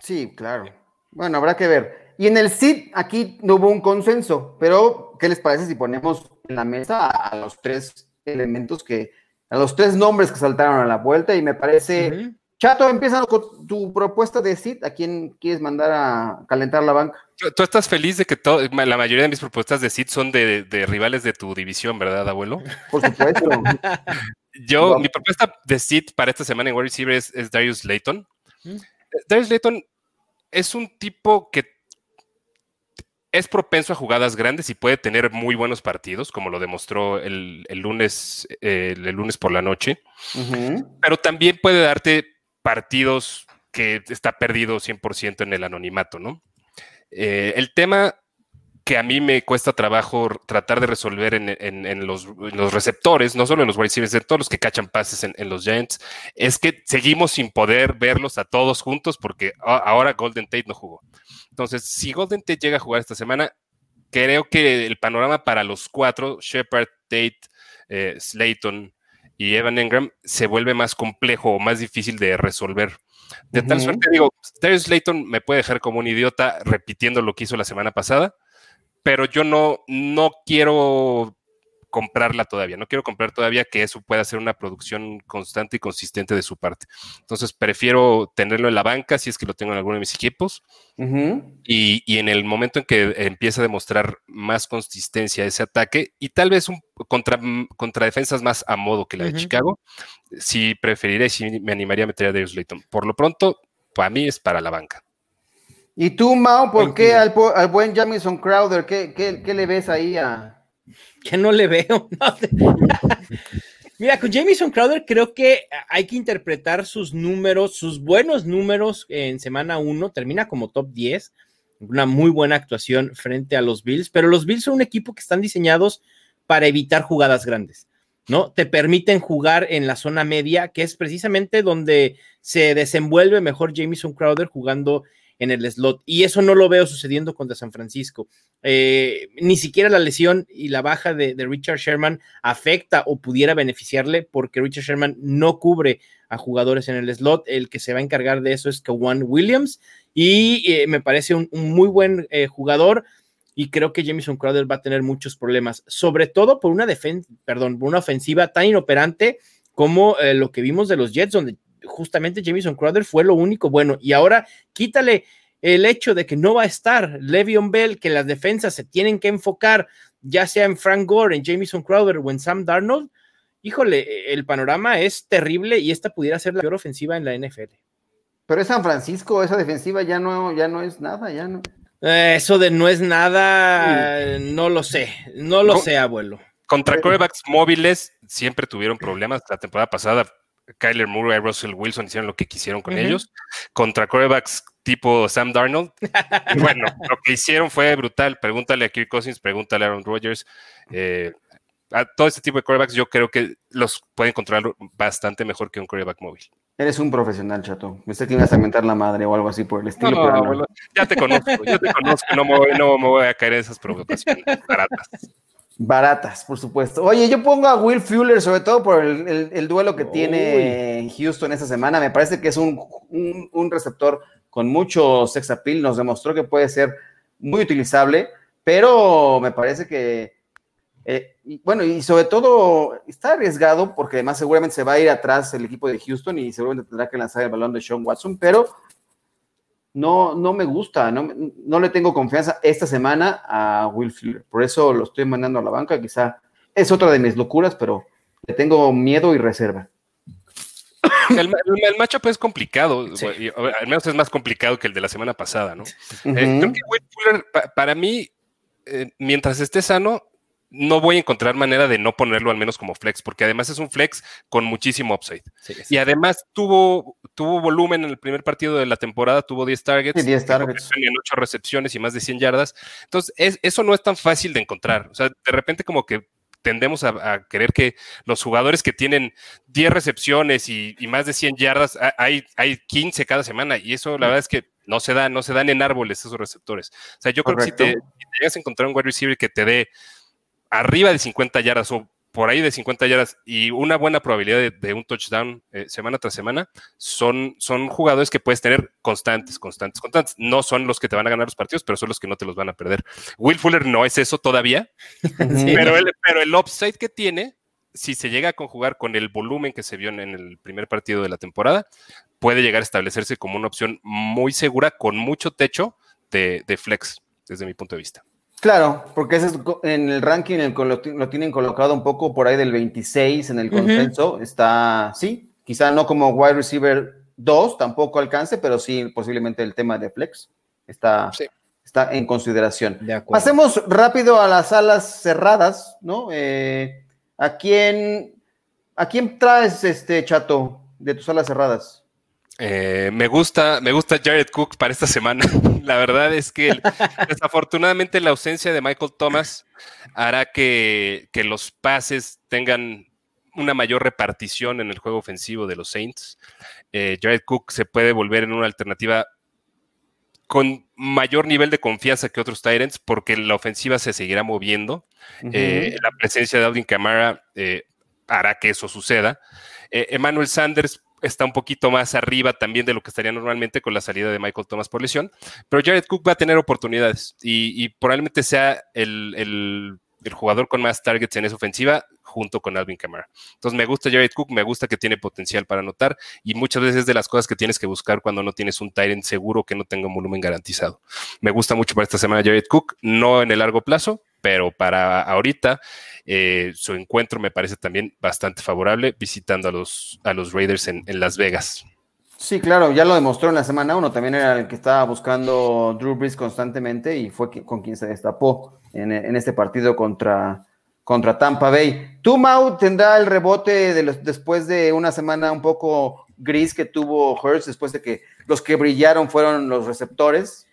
Sí, claro. Bueno, habrá que ver. Y en el SID aquí no hubo un consenso, pero ¿qué les parece si ponemos en la mesa a los tres elementos que, a los tres nombres que saltaron a la vuelta y me parece... Chato, empieza con tu propuesta de SIT. ¿A quién quieres mandar a calentar la banca? Tú estás feliz de que la mayoría de mis propuestas de SIT son de, rivales de tu división, ¿verdad, abuelo? Por supuesto. Yo, mi propuesta de SIT para esta semana en World Series es Darius Layton. Darius Layton es un tipo que es propenso a jugadas grandes y puede tener muy buenos partidos, como lo demostró el, lunes, eh, el lunes por la noche. Pero también puede darte partidos que está perdido 100% en el anonimato, ¿no? Eh, el tema que a mí me cuesta trabajo tratar de resolver en, los, receptores, no solo en los wide receivers, en todos los que cachan pases en, los Giants, es que seguimos sin poder verlos a todos juntos porque ahora Golden Tate no jugó. Entonces, si Golden Tate llega a jugar esta semana, creo que el panorama para los cuatro, Shepard, Tate, eh, Slayton y Evan Engram, se vuelve más complejo o más difícil de resolver. De tal suerte, digo, Darius Slayton me puede dejar como un idiota repitiendo lo que hizo la semana pasada, pero yo no, no quiero comprarla todavía. No quiero comprar todavía que eso pueda ser una producción constante y consistente de su parte. Entonces prefiero tenerlo en la banca si es que lo tengo en alguno de mis equipos. y, en el momento en que empieza a demostrar más consistencia ese ataque y tal vez un, contra, contra defensas más a modo que la de Chicago, sí preferiría y sí me animaría a meter a Darius Layton. Por lo pronto, para mí es para la banca. ¿Y tú, Mao, por qué al, buen Jamison Crowder? ¿Qué, qué le ves ahí a, que no le veo. Mira, con Jamison Crowder creo que hay que interpretar sus números, sus buenos números en semana 1. Termina como top 10. Una muy buena actuación frente a los Bills, pero los Bills son un equipo que están diseñados para evitar jugadas grandes, ¿no? Te permiten jugar en la zona media, que es precisamente donde se desenvuelve mejor Jamison Crowder jugando en el slot. Y eso no lo veo sucediendo contra San Francisco. Eh, ni siquiera la lesión y la baja de, Richard Sherman afecta o pudiera beneficiarle porque Richard Sherman no cubre a jugadores en el slot. El que se va a encargar de eso es Kawan Williams y eh, me parece un, muy buen eh, jugador y creo que Jamison Crowder va a tener muchos problemas, sobre todo por una defensa, perdón, por una ofensiva tan inoperante como lo que vimos de los Jets, donde justamente Jamison Crowder fue lo único bueno. Y ahora quítale el hecho de que no va a estar Le'Veon Bell, que las defensas se tienen que enfocar, ya sea en Frank Gore, en Jamison Crowder o en Sam Darnold. Híjole, el panorama es terrible y esta pudiera ser la peor ofensiva en la NFL. Pero es San Francisco, esa defensiva ya no, ya no es nada, ya no. Eh, eso de no es nada, no lo sé, no lo sé, abuelo. Contra corebacks móviles siempre tuvieron problemas. La temporada pasada, Kyler Murray y Russell Wilson hicieron lo que quisieron con ellos. Contra corebacks tipo Sam Darnold, bueno, lo que hicieron fue brutal. Pregúntale a Kirk Cousins, pregúntale a Aaron Rodgers. Eh, a todo este tipo de corebacks yo creo que los pueden controlar bastante mejor que un coreback móvil. Eres un profesional, chato. Me sé que ibas a mentar la madre o algo así por el estilo. No, ya te conozco, ya te conozco. No me, voy, no me voy a caer en esas provocaciones baratas. Baratas, por supuesto. Oye, yo pongo a Will Fuller, sobre todo por el, duelo que tiene Houston esta semana. Me parece que es un, un, receptor con mucho sex appeal. Nos demostró que puede ser muy utilizable, pero me parece que eh, bueno, y sobre todo está arriesgado porque además seguramente se va a ir atrás el equipo de Houston y seguramente tendrá que lanzar el balón de Sean Watson, pero no, no me gusta, no, no le tengo confianza esta semana a Will Fuller. Por eso lo estoy mandando a la banca. Quizá es otra de mis locuras, pero le tengo miedo y reserva. El, el, matchup es complicado, al menos es más complicado que el de la semana pasada, ¿no? Eh, creo que Will Fuller, para mí, eh, mientras esté sano, no voy a encontrar manera de no ponerlo al menos como flex, porque además es un flex con muchísimo upside. y además tuvo, tuvo volumen en el primer partido de la temporada, tuvo 10 targets, 10 targets. en 8 recepciones y más de 100 yardas. Entonces, eso no es tan fácil de encontrar. O sea, de repente como que tendemos a, querer que los jugadores que tienen 10 recepciones y, más de 100 yardas, hay, hay 15 cada semana, y eso la verdad es que no se da, no se dan en árboles esos receptores. O sea, yo creo que si te, si te llegas a encontrar un wide receiver que te dé arriba de 50 yardas o por ahí de 50 yardas y una buena probabilidad de, un touchdown eh, semana tras semana, son, son jugadores que puedes tener constantes, constantes, constantes. No son los que te van a ganar los partidos, pero son los que no te los van a perder. Will Fuller no es eso todavía, pero, el, pero el upside que tiene, si se llega a conjugar con el volumen que se vio en el primer partido de la temporada, puede llegar a establecerse como una opción muy segura con mucho techo de flex, desde mi punto de vista. Claro, porque ese es en el ranking lo, tienen colocado un poco por ahí del 26 en el consenso. Está, sí, quizá no como wide receiver 2, tampoco alcance, pero sí posiblemente el tema de flex está, está en consideración. Pasemos rápido a las alas cerradas, ¿no? Eh, ¿a, quién, ¿A quién traes, este chato, de tus alas cerradas? Eh, me gusta, me gusta Jared Cook para esta semana. la verdad es que desafortunadamente la ausencia de Michael Thomas hará que, los pases tengan una mayor repartición en el juego ofensivo de los Saints. Eh, Jared Cook se puede volver en una alternativa con mayor nivel de confianza que otros Tyrants porque la ofensiva se seguirá moviendo. Eh, la presencia de Alvin Kamara hará que eso suceda. Emmanuel Sanders está un poquito más arriba también de lo que estaría normalmente con la salida de Michael Thomas por lesión, pero Jared Cook va a tener oportunidades y, probablemente sea el, jugador con más targets en esa ofensiva junto con Alvin Kamara. Entonces me gusta Jared Cook, me gusta que tiene potencial para anotar y muchas veces es de las cosas que tienes que buscar cuando no tienes un Tyrant seguro que no tenga un volumen garantizado. Me gusta mucho para esta semana Jared Cook, no en el largo plazo, pero para ahorita eh, su encuentro me parece también bastante favorable visitando a los, a los Raiders en, Las Vegas. Sí, claro, ya lo demostró en la semana uno, también era el que estaba buscando Drew Brees constantemente y fue con quien se destapó en, este partido contra, contra Tampa Bay. ¿Tú, Mau, tendrá el rebote de los, después de una semana un poco gris que tuvo Hurts, después de que los que brillaron fueron los receptores?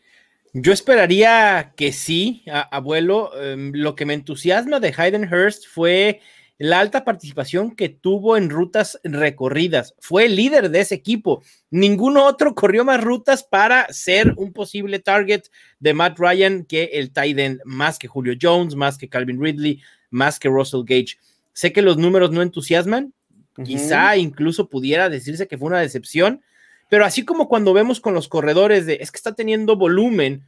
Yo esperaría que sí, abuelo. Em, lo que me entusiasma de Hayden Hurst fue la alta participación que tuvo en rutas recorridas. Fue el líder de ese equipo. Ningún otro corrió más rutas para ser un posible target de Matt Ryan que el Titan, más que Julio Jones, más que Calvin Ridley, más que Russell Gage. Sé que los números no entusiasman, quizá incluso pudiera decirse que fue una decepción, pero así como cuando vemos con los corredores de es que está teniendo volumen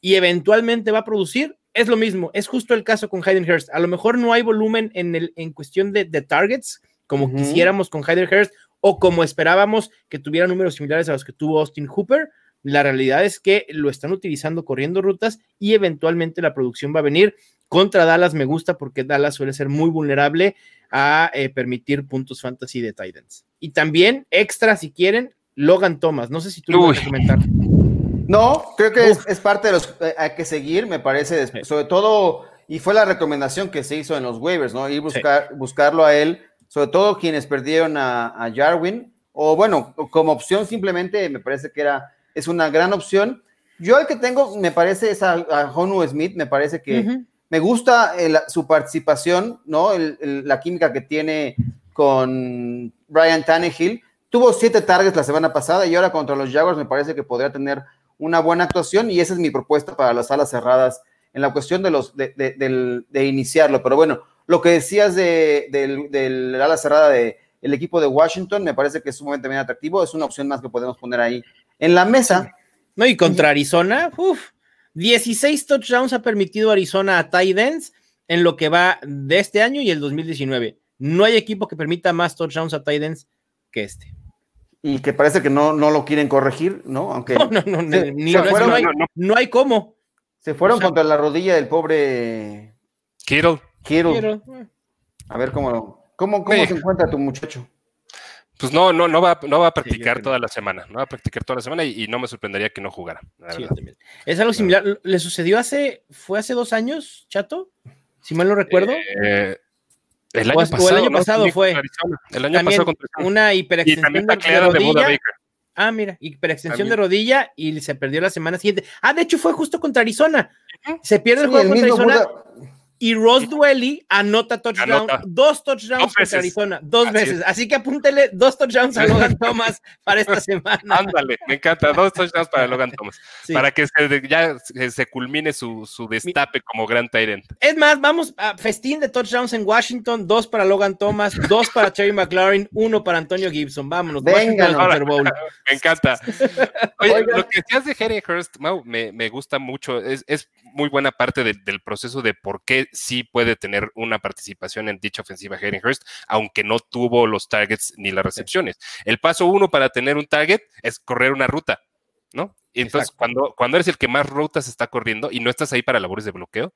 y eventualmente va a producir, es lo mismo. Es justo el caso con Hayden Hurst. A lo mejor no hay volumen en, el, en cuestión de, targets, como quisiéramos con Hyder Hurst o como esperábamos que tuviera números similares a los que tuvo Austin Hooper. La realidad es que lo están utilizando corriendo rutas y eventualmente la producción va a venir. Contra Dallas me gusta porque Dallas suele ser muy vulnerable a eh, permitir puntos fantasy de Titans. Y también, extra si quieren, Logan Thomas. No sé si tú lo vas a comentar. No, creo que es, parte de los eh, hay que seguir, me parece, sobre todo, y fue la recomendación que se hizo en los waivers, ¿no? Ir buscar, buscarlo a él, sobre todo quienes perdieron a, a Jarwin, o bueno, como opción simplemente me parece que era, es una gran opción. Yo el que tengo, me parece, es a, a Honu Smith, me parece que me gusta el- su participación, ¿no? El- el- la química que tiene con Brian Tannehill. Tuvo siete targets la semana pasada y ahora contra los Jaguars me parece que podría tener una buena actuación y esa es mi propuesta para las alas cerradas en la cuestión de los de, de- del- de iniciarlo. Pero bueno, lo que decías de, del, del ala cerrada de el equipo de Washington me parece que es sumamente bien atractivo. Es una opción más que podemos poner ahí en la mesa. No, y contra Arizona, uff, 16 touchdowns ha permitido Arizona a tight ends en lo que va de este año y el 2019. No hay equipo que permita más touchdowns a tight ends que este. Y que parece que no, no lo quieren corregir, ¿no? Aunque No, no, no, Se- ni- se no, fueron- no hay, no, no. no hay cómo. se fueron o sea- contra la rodilla del pobre Kittle, Kittle. A ver cómo, cómo, cómo Sí. se encuentra tu muchacho. pues no, no, no va, no va a practicar creo. toda la semana, no va a practicar toda la semana y, y no me sorprendería que no jugara. la sí. Es algo similar. ¿Le sucedió hace, fue hace dos años, Chato? Si mal no recuerdo. Eh, el O año es- o el pasado, año ¿no? pasado También fue. El año también pasado contra Arizona. una Y hiperextensión también de, de de rodilla. Baker. Ah, mira, hiperextensión de También. rodilla y se perdió la semana siguiente. Ah, de hecho fue justo contra Arizona. Se pierde el Sí, juego el contra Arizona Buda- y Ross Duelli anota touchdown, Anota. dos touchdowns Dos contra. Arizona, dos Así veces. es. Así que apúntele dos touchdowns a Logan Thomas para esta semana. Ándale, me encanta. Dos touchdowns para Logan Thomas. Sí. Para que se, ya se, culmine su, su destape como gran Tyrant. Es más, vamos a festín de touchdowns en Washington, dos para Logan Thomas, dos para Terry McLaurin, uno para Antonio Gibson. Vámonos, al Super Bowl. Me encanta. Oye, Oigan. lo que decías de Harry Hurst, Mau, me, me gusta mucho. Es, es muy buena parte de- del proceso de por qué sí puede tener una participación en dicha ofensiva Harry Hurst, aunque no tuvo los targets ni las recepciones. El paso uno para tener un target es correr una ruta, ¿no? Entonces, Exacto. cuando, cuando eres el que más rutas está corriendo y no estás ahí para labores de bloqueo,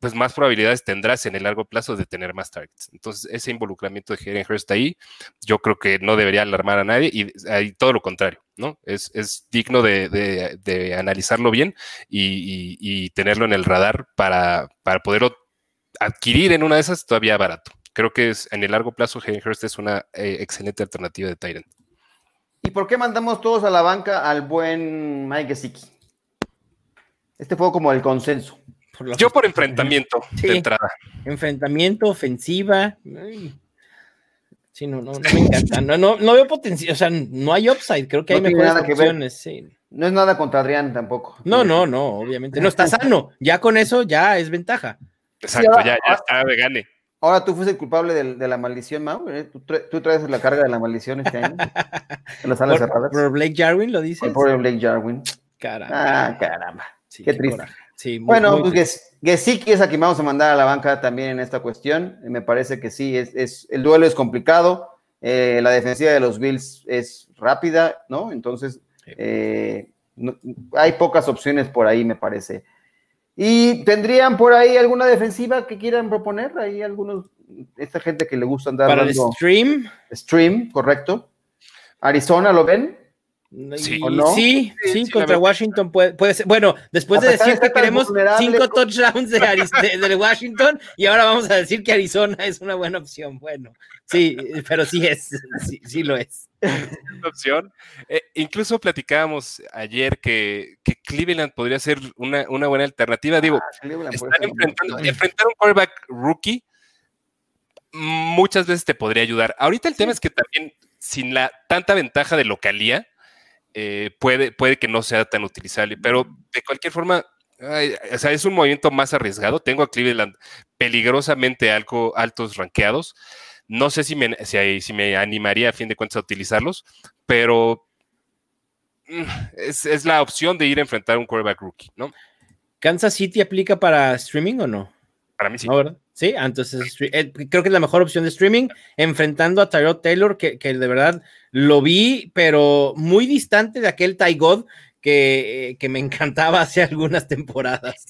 pues más probabilidades tendrás en el largo plazo de tener más targets. Entonces, ese involucramiento de Hayden Hurst ahí, yo creo que no debería alarmar a nadie y, y todo lo contrario, ¿no? Es, es digno de, de- de analizarlo bien y, y- y tenerlo en el radar para, para poderlo adquirir en una de esas todavía barato. Creo que es, en el largo plazo Hayden Hurst es una eh, excelente alternativa de Tyrant. ¿Y por qué mandamos todos a la banca al buen Mike Gesicki? Este fue como el consenso. Por Yo por enfrentamiento Sí. de entrada. enfrentamiento, ofensiva. Ay. Sí, no, no, no me encanta. No, no, no veo potencial, o sea, no hay upside, creo que No hay mejores nada que ver. opciones. Sí. No es nada contra Adrián tampoco. No, no, no, obviamente. No está sano. Ya con eso ya es ventaja. Exacto, ahora- ya, ya está de gane. Ahora tú fuiste el culpable de, la maldición, Mau. ¿eh? ¿Tú, tra- tú traes la carga de la maldición este año. En las alas Por, cerradas. por Blake Jarwin lo dices. Pobre Blake Jarwin. Caramba. Ah, caramba. Sí, qué triste. Sí, muy- Bueno, muy pues triste. Ges- Gesicki es a quien vamos a mandar a la banca también en esta cuestión. Me parece que sí, es, es- el duelo es complicado. eh, la defensiva de los Bills es rápida, ¿no? Entonces, eh, no- hay pocas opciones por ahí, me parece. ¿Y tendrían por ahí alguna defensiva que quieran proponer? Hay algunos, esta gente que le gusta andar Para el stream. stream, correcto. Arizona, ¿lo ven? Sí. y- ¿O no? sí, Sí, sí, sí, la contra. Washington puede, puede ser. Bueno, después de decir que queremos cinco touchdowns de, Ariz- de- de Washington y ahora vamos a decir que Arizona es una buena opción. Bueno, sí, pero sí es, sí, sí lo es. opción. Eh, incluso platicábamos ayer que, que Cleveland podría ser una, una buena alternativa. Digo, enfrentando, opción. enfrentar un quarterback rookie muchas veces te podría ayudar. Ahorita el tema es que también sin la tanta ventaja de localía, eh, puede, puede que no sea tan utilizable, pero de cualquier forma, ay, o sea, es un movimiento más arriesgado. Tengo a Cleveland peligrosamente algo, altos rankeados. No sé si me, si, si me animaría a fin de cuentas a utilizarlos, pero mm, es, es la opción de ir a enfrentar a un quarterback rookie, ¿no? ¿Kansas City aplica para streaming o no? Para mí sí. No, ¿verdad? Sí, entonces eh, creo que es la mejor opción de streaming, enfrentando a Tyrod Taylor, que, que, de verdad lo vi, pero muy distante de aquel Ty God que, eh, que me encantaba hace algunas temporadas.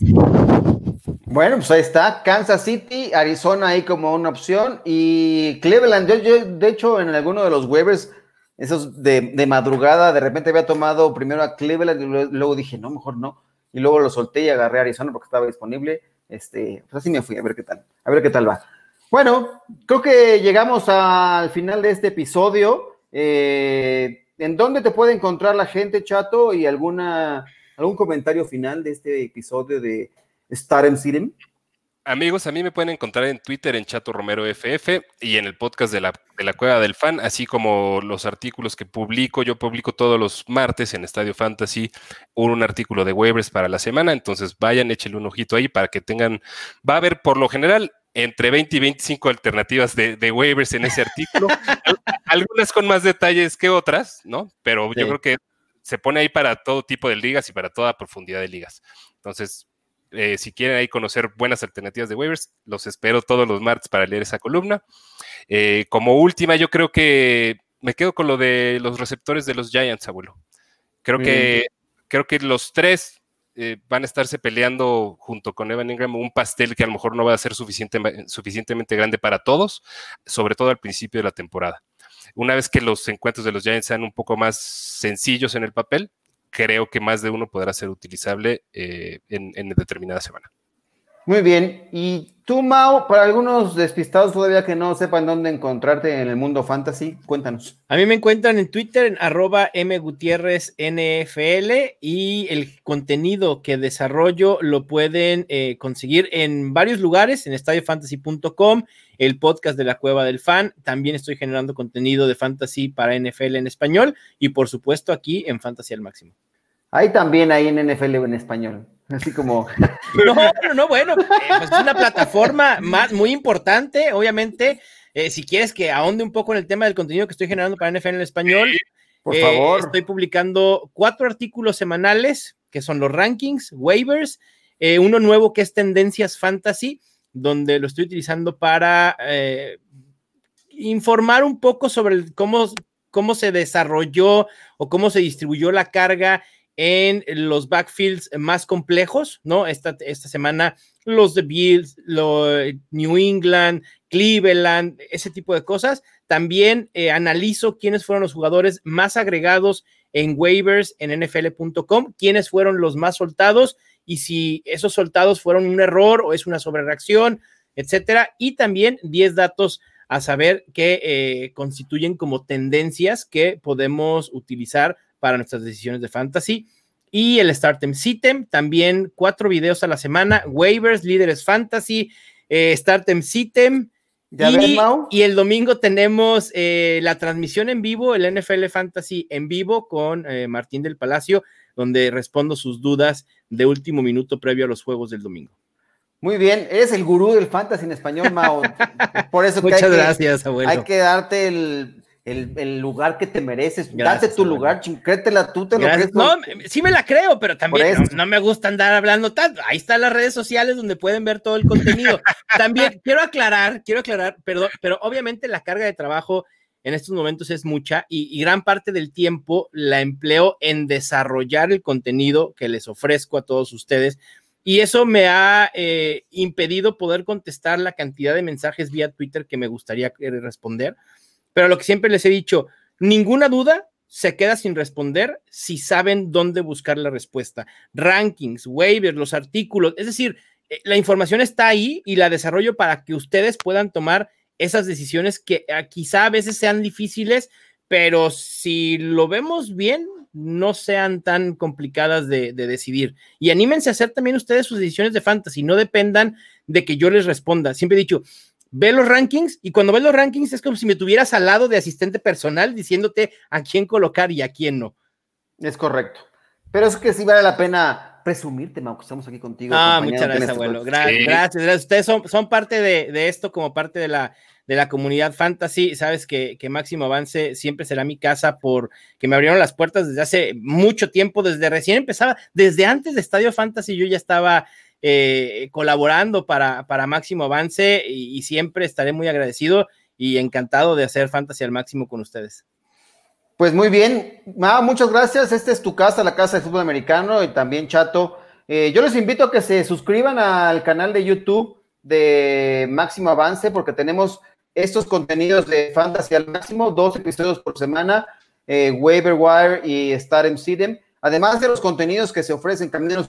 Bueno, pues ahí está, Kansas City, Arizona ahí como una opción y Cleveland, yo, yo de hecho en alguno de los waivers, esos de, de, madrugada, de repente había tomado primero a Cleveland y luego dije, no, mejor no, y luego lo solté y agarré a Arizona porque estaba disponible, este, pues así me fui, a ver qué tal, a ver qué tal va. Bueno, creo que llegamos al final de este episodio. Eh, ¿En dónde te puede encontrar la gente, Chato? Y alguna, algún comentario final de este episodio de Star en Siren. Amigos, a mí me pueden encontrar en Twitter en Chato Romero FF y en el podcast de la, de la Cueva del Fan, así como los artículos que publico. Yo publico todos los martes en Estadio Fantasy un, artículo de waivers para la semana, entonces vayan, échenle un ojito ahí para que tengan, va a haber por lo general entre 20 y 25 alternativas de, de waivers en ese artículo, algunas con más detalles que otras, ¿no? Pero yo creo que se pone ahí para todo tipo de ligas y para toda profundidad de ligas. Entonces, eh, si quieren ahí conocer buenas alternativas de waivers, los espero todos los martes para leer esa columna. Eh, como última, yo creo que me quedo con lo de los receptores de los Giants, abuelo. Creo que, creo que los tres eh, van a estarse peleando junto con Evan Ingram un pastel que a lo mejor no va a ser suficiente, suficientemente grande para todos, sobre todo al principio de la temporada. Una vez que los encuentros de los Giants sean un poco más sencillos en el papel, creo que más de uno podrá ser utilizable eh, en, en, determinada semana. Muy bien. Y tú, Mao, para algunos despistados todavía que no sepan dónde encontrarte en el mundo fantasy, cuéntanos. A mí me encuentran en Twitter en arroba mgutierrezNFL y el contenido que desarrollo lo pueden eh, conseguir en varios lugares, en estadiofantasy.com, el podcast de la Cueva del Fan. También estoy generando contenido de fantasy para NFL en español y por supuesto aquí en Fantasy al Máximo. Ahí también, ahí en NFL en español. Así como. No, no, no, bueno, eh, pues es una plataforma más, muy importante, obviamente. Eh, si quieres que ahonde un poco en el tema del contenido que estoy generando para NFL en español, por favor. Eh, estoy publicando cuatro artículos semanales que son los rankings, waivers, uno nuevo que es Tendencias Fantasy, donde lo estoy utilizando para informar un poco sobre cómo, cómo se desarrolló o cómo se distribuyó la carga en los backfields más complejos, ¿no? Esta, esta semana los de Bills, New England, Cleveland, ese tipo de cosas. También eh, analizo quiénes fueron los jugadores más agregados en waivers en nfl.com, quiénes fueron los más soltados y si esos soltados fueron un error o es una sobrereacción, etcétera. Y también 10 datos a saber que eh, constituyen como tendencias que podemos utilizar para nuestras decisiones de fantasy. Y el Startem Sitem, también cuatro videos a la semana, waivers, líderes fantasy, eh, Startem Sitem. Y, y, el domingo tenemos eh, la transmisión en vivo, el NFL Fantasy en vivo con eh, Martín del Palacio, donde respondo sus dudas de último minuto previo a los juegos del domingo. Muy bien, eres el gurú del fantasy en español, Mao. Por eso que Muchas hay gracias, que, abuelo. Hay que darte el, el, el, lugar que te mereces. Gracias, Date tu abuelo. lugar, créetela tú, te Gracias. lo crees. No, sí me la creo, pero también no, no, me gusta andar hablando tanto. Ahí están las redes sociales donde pueden ver todo el contenido. también quiero aclarar, quiero aclarar, perdón, pero obviamente la carga de trabajo en estos momentos es mucha y, y, gran parte del tiempo la empleo en desarrollar el contenido que les ofrezco a todos ustedes. Y eso me ha eh, impedido poder contestar la cantidad de mensajes vía Twitter que me gustaría responder. Pero lo que siempre les he dicho, ninguna duda se queda sin responder si saben dónde buscar la respuesta. Rankings, waivers, los artículos, es decir, eh, la información está ahí y la desarrollo para que ustedes puedan tomar esas decisiones que uh, quizá a veces sean difíciles, pero si lo vemos bien, no sean tan complicadas de, de, decidir. Y anímense a hacer también ustedes sus decisiones de fantasy, no dependan de que yo les responda. Siempre he dicho, ve los rankings y cuando ves los rankings es como si me tuvieras al lado de asistente personal diciéndote a quién colocar y a quién no. Es correcto. Pero es que sí vale la pena presumirte, Mau, que estamos aquí contigo. Ah, muchas gracias, este abuelo. Gra sí. Gracias, gracias. Ustedes son, son parte de, de, esto como parte de la, de la comunidad fantasy. Sabes que, que, Máximo Avance siempre será mi casa por que me abrieron las puertas desde hace mucho tiempo, desde recién empezaba, desde antes de Estadio Fantasy yo ya estaba eh, colaborando para, para máximo avance y, siempre estaré muy agradecido y encantado de hacer Fantasy al máximo con ustedes. Pues muy bien, muchas gracias. Esta es tu casa, la casa de fútbol americano y también Chato. Eh, yo les invito a que se suscriban al canal de YouTube de Máximo Avance porque tenemos estos contenidos de Fantasy al máximo, dos episodios por semana, eh, Waiver Wire y Start en Sidem. Además de los contenidos que se ofrecen camino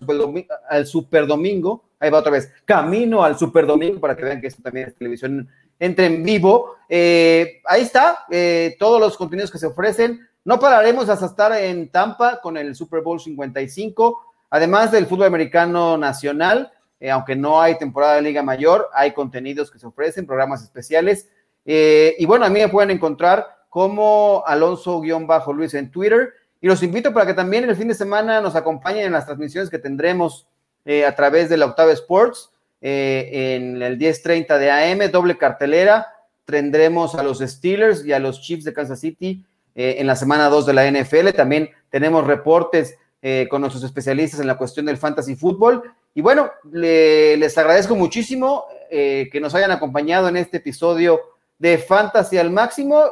al Super, Domingo, ahí va otra vez, camino al Super Domingo, para que vean que esto también es televisión entre en vivo. Eh, ahí está, eh, todos los contenidos que se ofrecen. No pararemos hasta estar en Tampa con el Super Bowl 55, además del fútbol americano nacional. Eh, aunque no hay temporada de Liga Mayor, hay contenidos que se ofrecen, programas especiales. y bueno, a mí me pueden encontrar como Alonso-Luis en Twitter y los invito para que también el fin de semana nos acompañen en las transmisiones que tendremos eh, a través de la Octava Sports eh, en el 10:30 de AM, doble cartelera. Tendremos a los Steelers y a los Chiefs de Kansas City eh, en la semana 2 de la NFL. También tenemos reportes con nuestros especialistas en la cuestión del fantasy fútbol. Y bueno, les agradezco muchísimo que nos hayan acompañado en este episodio de Fantasy al Máximo.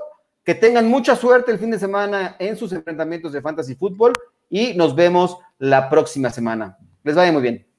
Que tengan mucha suerte el fin de semana en sus enfrentamientos de fantasy fútbol y nos vemos la próxima semana. Les vaya muy bien.